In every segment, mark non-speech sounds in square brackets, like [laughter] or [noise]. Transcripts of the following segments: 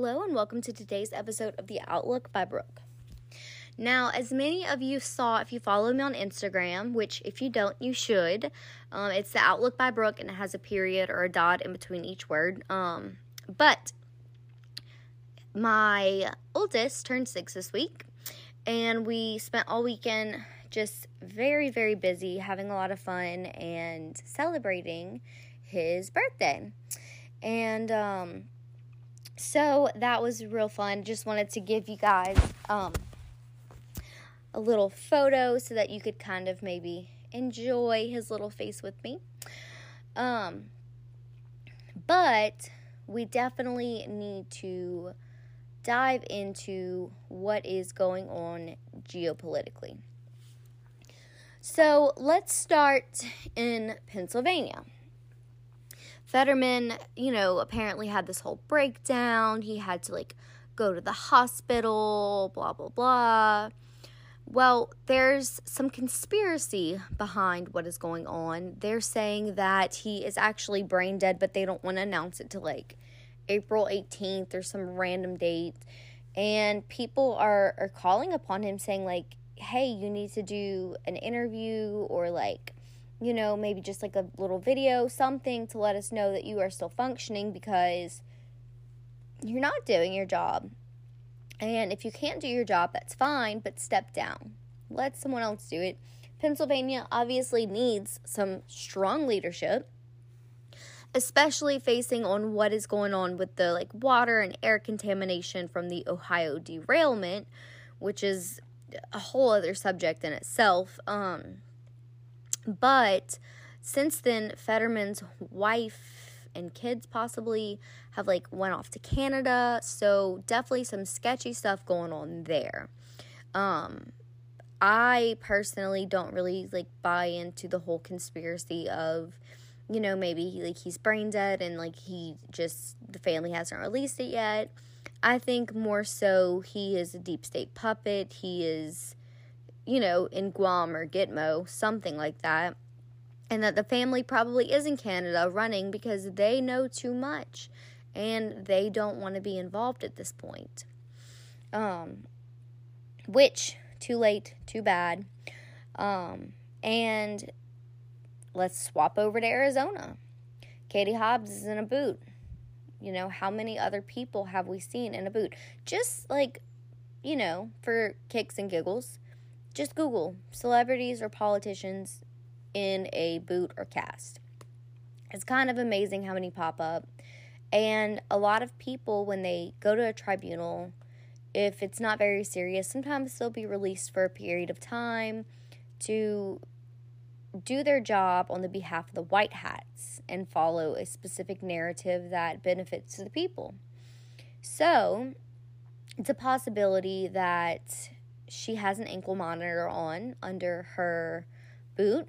Hello, and welcome to today's episode of The Outlook by Brooke. Now, as many of you saw, if you follow me on Instagram, which if you don't, you should, um, it's The Outlook by Brooke, and it has a period or a dot in between each word. Um, but my oldest turned six this week, and we spent all weekend just very, very busy, having a lot of fun and celebrating his birthday. And um, so that was real fun. Just wanted to give you guys um, a little photo so that you could kind of maybe enjoy his little face with me. Um, but we definitely need to dive into what is going on geopolitically. So let's start in Pennsylvania. Fetterman, you know, apparently had this whole breakdown. He had to like go to the hospital, blah, blah, blah. Well, there's some conspiracy behind what is going on. They're saying that he is actually brain dead, but they don't want to announce it to like April 18th or some random date. And people are, are calling upon him saying, like, hey, you need to do an interview or like, you know, maybe just like a little video, something to let us know that you are still functioning because you're not doing your job. And if you can't do your job, that's fine, but step down. Let someone else do it. Pennsylvania obviously needs some strong leadership, especially facing on what is going on with the like water and air contamination from the Ohio derailment, which is a whole other subject in itself. Um, but since then, Fetterman's wife and kids possibly have like went off to Canada, so definitely some sketchy stuff going on there. Um, I personally don't really like buy into the whole conspiracy of you know maybe he, like he's brain dead and like he just the family hasn't released it yet I think more so he is a deep state puppet. He is, you know, in Guam or Gitmo, something like that. And that the family probably is in Canada running because they know too much and they don't want to be involved at this point. Um, which, too late, too bad. Um, and let's swap over to Arizona. Katie Hobbs is in a boot. You know, how many other people have we seen in a boot? Just like, you know, for kicks and giggles, just Google celebrities or politicians in a boot or cast. It's kind of amazing how many pop up. And a lot of people, when they go to a tribunal, if it's not very serious, sometimes they'll be released for a period of time to do their job on the behalf of the white hats and follow a specific narrative that benefits the people. So, it's a possibility that she has an ankle monitor on under her boot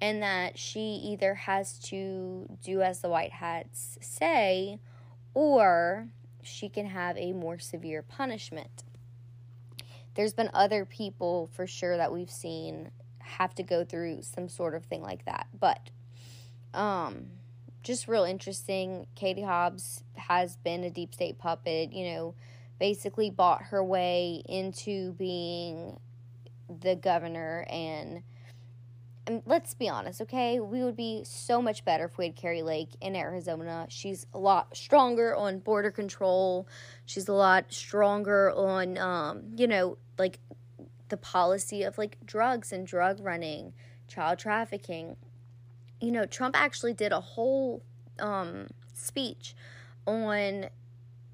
and that she either has to do as the white hats say or she can have a more severe punishment. There's been other people for sure that we've seen have to go through some sort of thing like that. But um just real interesting. Katie Hobbs has been a deep state puppet, you know, basically bought her way into being the governor and and let's be honest, okay? We would be so much better if we had Kari Lake in Arizona. She's a lot stronger on border control. She's a lot stronger on, um, you know, like the policy of like drugs and drug running, child trafficking. You know, Trump actually did a whole um, speech on,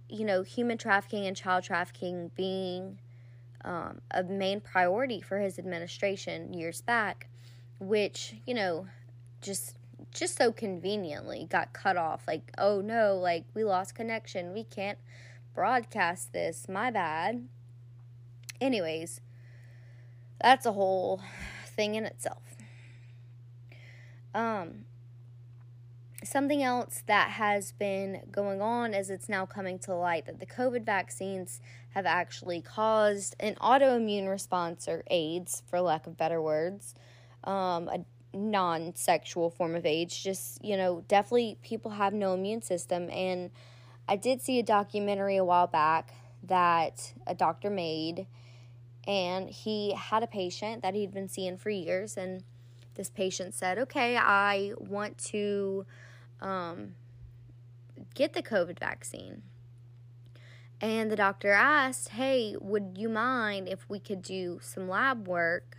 you know, human trafficking and child trafficking being um, a main priority for his administration years back, which, you know, just just so conveniently got cut off. Like oh no like we lost connection. We can't broadcast this. My bad. Anyways that's a whole thing in itself. Um, something else that has been going on is it's now coming to light that the COVID vaccines have actually caused an autoimmune response or AIDS, for lack of better words, um, a non sexual form of AIDS. Just, you know, definitely people have no immune system. And I did see a documentary a while back that a doctor made, and he had a patient that he'd been seeing for years, and this patient said, Okay, I want to um, get the COVID vaccine. And the doctor asked, Hey, would you mind if we could do some lab work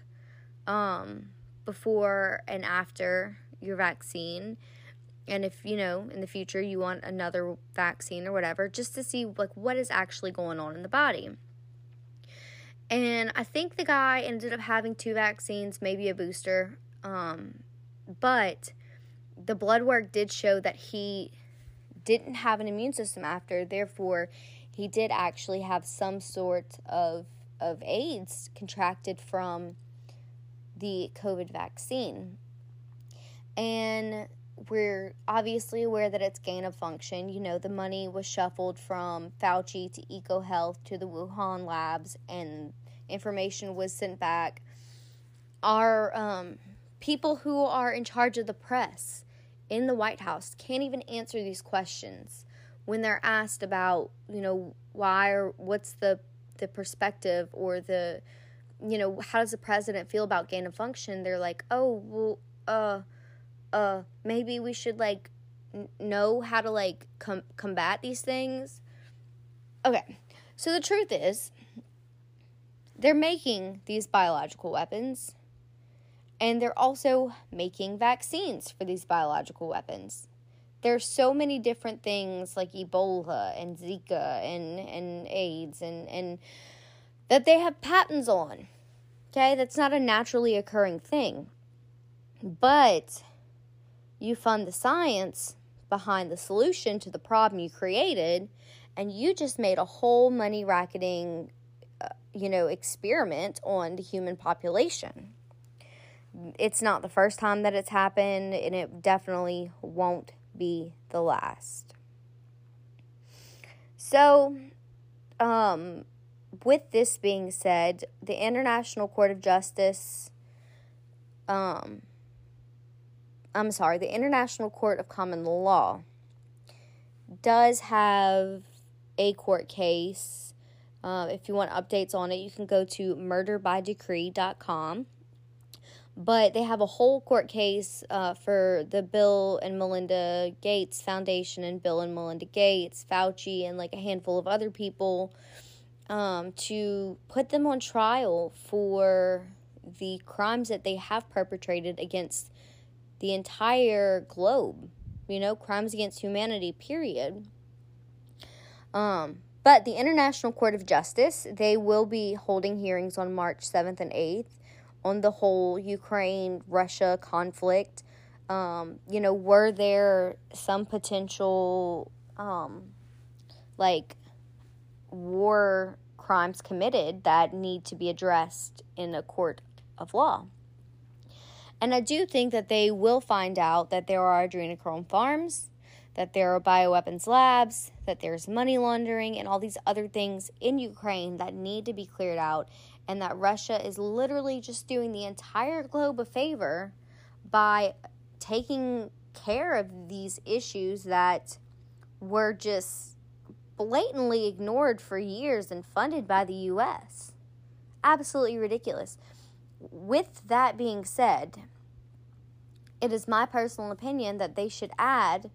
um, before and after your vaccine? And if, you know, in the future you want another vaccine or whatever, just to see like what is actually going on in the body. And I think the guy ended up having two vaccines, maybe a booster. Um, but the blood work did show that he didn't have an immune system after, therefore, he did actually have some sort of of AIDS contracted from the COVID vaccine. And we're obviously aware that it's gain of function. You know, the money was shuffled from Fauci to EcoHealth to the Wuhan labs, and information was sent back. Our um, people who are in charge of the press in the White House can't even answer these questions when they're asked about, you know, why or what's the the perspective or the you know, how does the president feel about gain of function? They're like, "Oh, well, uh uh maybe we should like n- know how to like com- combat these things." Okay. So the truth is they're making these biological weapons and they're also making vaccines for these biological weapons. There's so many different things like Ebola and Zika and, and AIDS and, and that they have patents on. Okay, that's not a naturally occurring thing. But you fund the science behind the solution to the problem you created, and you just made a whole money racketing, uh, you know, experiment on the human population it's not the first time that it's happened, and it definitely won't be the last. So, um, with this being said, the International Court of Justice, um, I'm sorry, the International Court of Common Law does have a court case. Uh, if you want updates on it, you can go to murderbydecree.com but they have a whole court case uh, for the Bill and Melinda Gates Foundation and Bill and Melinda Gates, Fauci, and like a handful of other people um, to put them on trial for the crimes that they have perpetrated against the entire globe. You know, crimes against humanity, period. Um, but the International Court of Justice, they will be holding hearings on March 7th and 8th on the whole Ukraine Russia conflict. Um, you know, were there some potential um, like war crimes committed that need to be addressed in a court of law? And I do think that they will find out that there are adrenochrome farms, that there are bioweapons labs, that there's money laundering, and all these other things in Ukraine that need to be cleared out and that Russia is literally just doing the entire globe a favor by taking care of these issues that were just blatantly ignored for years and funded by the US. Absolutely ridiculous. With that being said, it is my personal opinion that they should add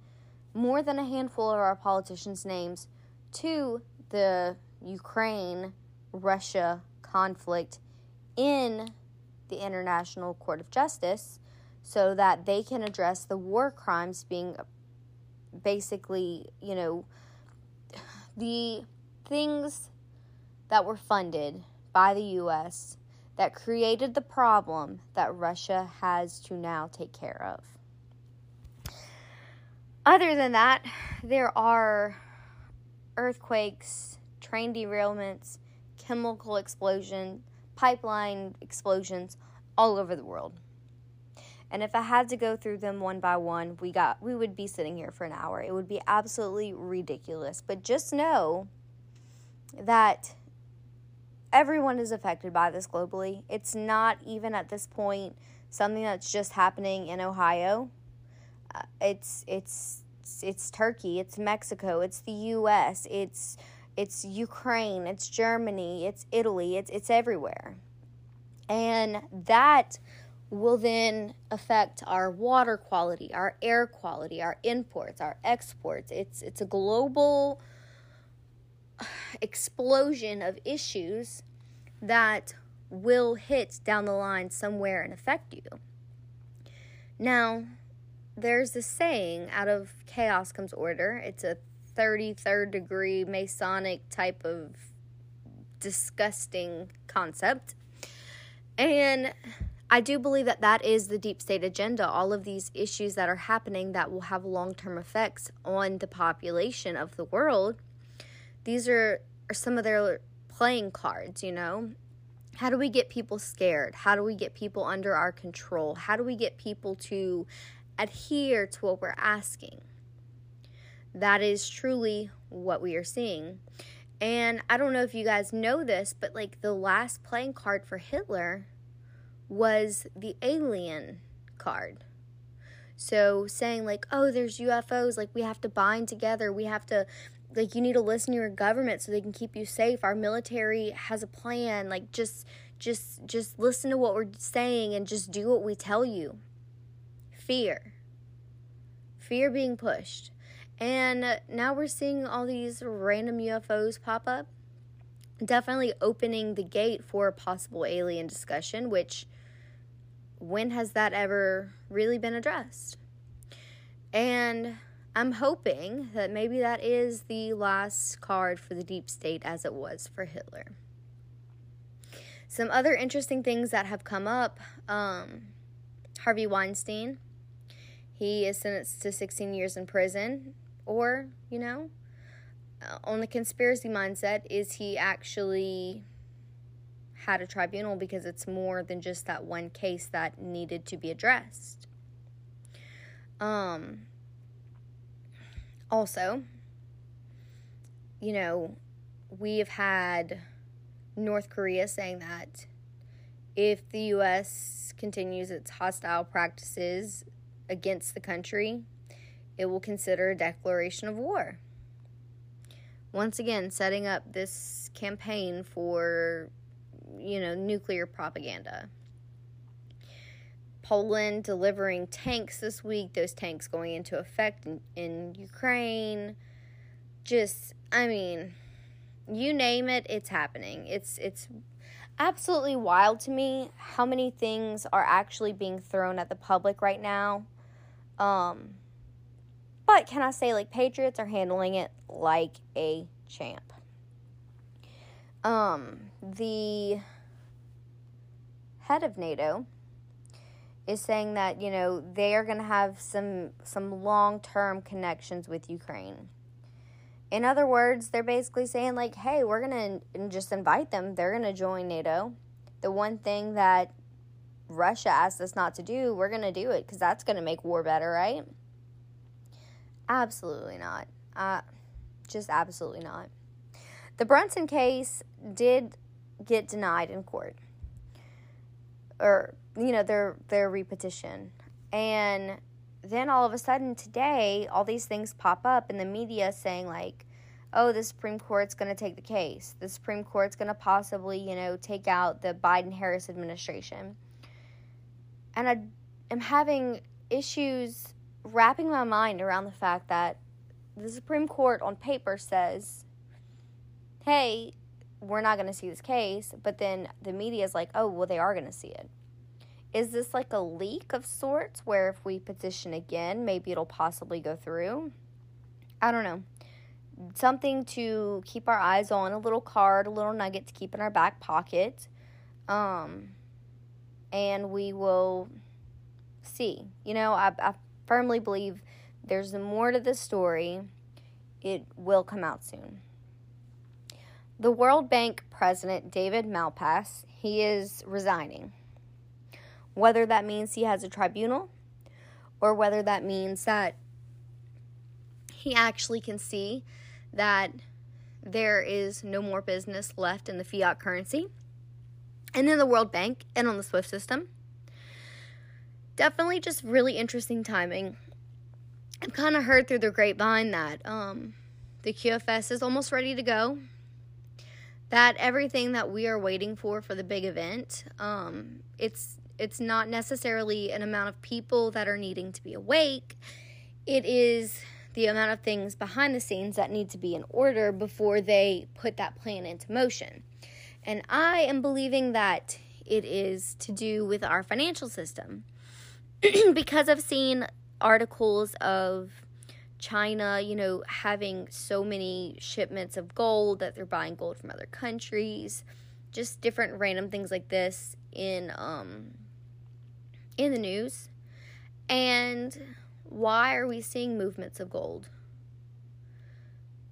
more than a handful of our politicians' names to the Ukraine Russia conflict in the International Court of Justice so that they can address the war crimes being basically, you know, the things that were funded by the US that created the problem that Russia has to now take care of. Other than that, there are earthquakes, train derailments, chemical explosion, pipeline explosions all over the world. And if I had to go through them one by one, we got we would be sitting here for an hour. It would be absolutely ridiculous. But just know that everyone is affected by this globally. It's not even at this point something that's just happening in Ohio. Uh, it's it's it's it's Turkey, it's Mexico, it's the US, it's it's Ukraine, it's Germany, it's Italy, it's it's everywhere. And that will then affect our water quality, our air quality, our imports, our exports. It's it's a global explosion of issues that will hit down the line somewhere and affect you. Now, there's this saying out of chaos comes order. It's a 33rd degree Masonic type of disgusting concept. And I do believe that that is the deep state agenda. All of these issues that are happening that will have long term effects on the population of the world. These are, are some of their playing cards, you know? How do we get people scared? How do we get people under our control? How do we get people to adhere to what we're asking? That is truly what we are seeing. And I don't know if you guys know this, but like the last playing card for Hitler was the alien card. So saying like, "Oh, there's UFOs, like we have to bind together. We have to like you need to listen to your government so they can keep you safe. Our military has a plan. Like just just just listen to what we're saying and just do what we tell you." Fear. Fear being pushed. And now we're seeing all these random UFOs pop up. Definitely opening the gate for a possible alien discussion, which when has that ever really been addressed? And I'm hoping that maybe that is the last card for the deep state as it was for Hitler. Some other interesting things that have come up um, Harvey Weinstein. He is sentenced to 16 years in prison or, you know, uh, on the conspiracy mindset, is he actually had a tribunal because it's more than just that one case that needed to be addressed. Um, also, you know, we have had North Korea saying that if the U.S. continues its hostile practices against the country, it will consider a declaration of war. Once again, setting up this campaign for, you know, nuclear propaganda. Poland delivering tanks this week, those tanks going into effect in, in Ukraine. Just, I mean, you name it, it's happening. It's it's absolutely wild to me how many things are actually being thrown at the public right now. Um, but can I say, like, Patriots are handling it like a champ? Um, the head of NATO is saying that you know they are going to have some some long-term connections with Ukraine. In other words, they're basically saying like, "Hey, we're going to just invite them. They're going to join NATO." The one thing that Russia asked us not to do, we're going to do it cuz that's going to make war better, right? Absolutely not. Uh, just absolutely not. The Brunson case did get denied in court, or you know their their repetition, and then all of a sudden today, all these things pop up in the media saying like, "Oh, the Supreme Court's going to take the case. The Supreme Court's going to possibly you know take out the Biden Harris administration," and I am having issues wrapping my mind around the fact that the Supreme Court on paper says, hey, we're not going to see this case, but then the media is like, oh, well, they are going to see it. Is this like a leak of sorts where if we petition again, maybe it'll possibly go through? I don't know. Something to keep our eyes on, a little card, a little nugget to keep in our back pocket. Um, and we will see. You know, I, I firmly believe there's more to the story. It will come out soon. The World Bank president, David Malpass, he is resigning. Whether that means he has a tribunal or whether that means that he actually can see that there is no more business left in the fiat currency and in the World Bank and on the SWIFT system definitely just really interesting timing I've kind of heard through the grapevine that um, the QFS is almost ready to go. That everything that we are waiting for for the big event, um, it's it's not necessarily an amount of people that are needing to be awake. It is the amount of things behind the scenes that need to be in order before they put that plan into motion. And I am believing that it is to do with our financial system [clears throat] because I've seen articles of China, you know, having so many shipments of gold that they're buying gold from other countries, just different random things like this in um in the news. And why are we seeing movements of gold?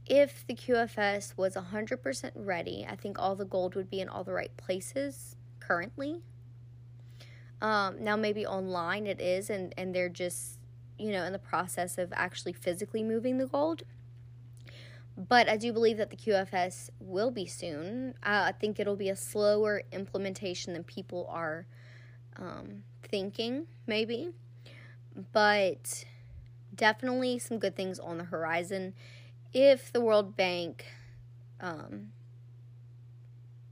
If the QFS was 100% ready, I think all the gold would be in all the right places currently. Um, now, maybe online it is, and, and they're just you know, in the process of actually physically moving the gold. But I do believe that the QFS will be soon. Uh, I think it'll be a slower implementation than people are um, thinking, maybe. But definitely some good things on the horizon if the World Bank, um,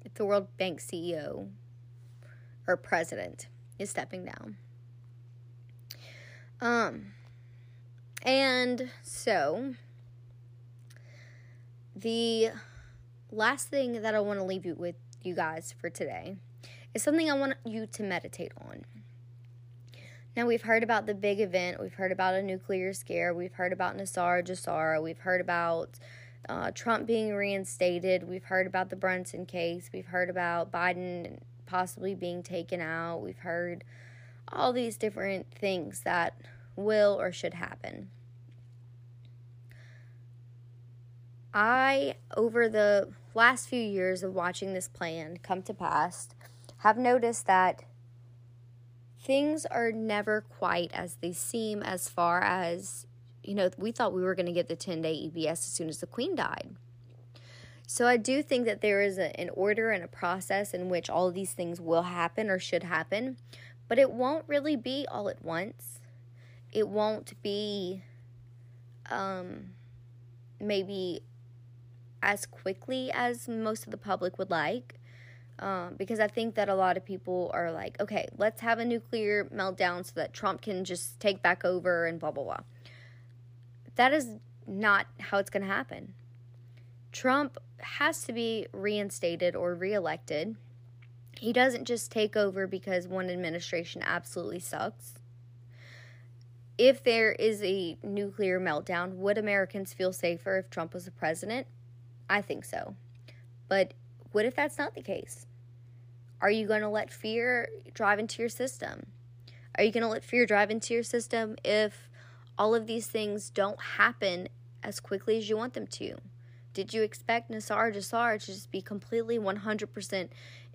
if the World Bank CEO or president is stepping down. Um, and so, the last thing that I want to leave you with you guys for today is something I want you to meditate on. Now, we've heard about the big event, we've heard about a nuclear scare, we've heard about NESARA GESARA, we've heard about uh, Trump being reinstated, we've heard about the Brunson case, we've heard about Biden possibly being taken out, we've heard all these different things that will or should happen. I, over the last few years of watching this plan come to pass, have noticed that things are never quite as they seem as far as, you know, we thought we were going to get the 10 day EBS as soon as the Queen died. So I do think that there is a, an order and a process in which all these things will happen or should happen, but it won't really be all at once it won't be um, maybe as quickly as most of the public would like. Um, because I think that a lot of people are like, okay, let's have a nuclear meltdown so that Trump can just take back over and blah, blah, blah. That is not how it's going to happen. Trump has to be reinstated or reelected. He doesn't just take over because one administration absolutely sucks if there is a nuclear meltdown, would Americans feel safer if Trump was the president? I think so. But what if that's not the case? Are you going to let fear drive into your system? Are you going to let fear drive into your system if all of these things don't happen as quickly as you want them to? Did you expect NESARA GESARA to just be completely 100%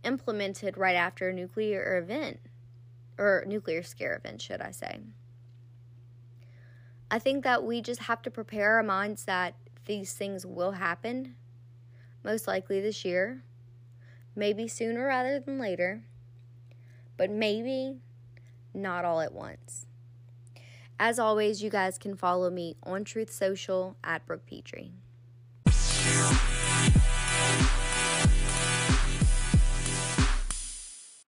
implemented right after a nuclear event? Or nuclear scare event, should I say? I think that we just have to prepare our minds that these things will happen, most likely this year, maybe sooner rather than later, but maybe not all at once. As always, you guys can follow me on Truth Social at Brooke Petrie.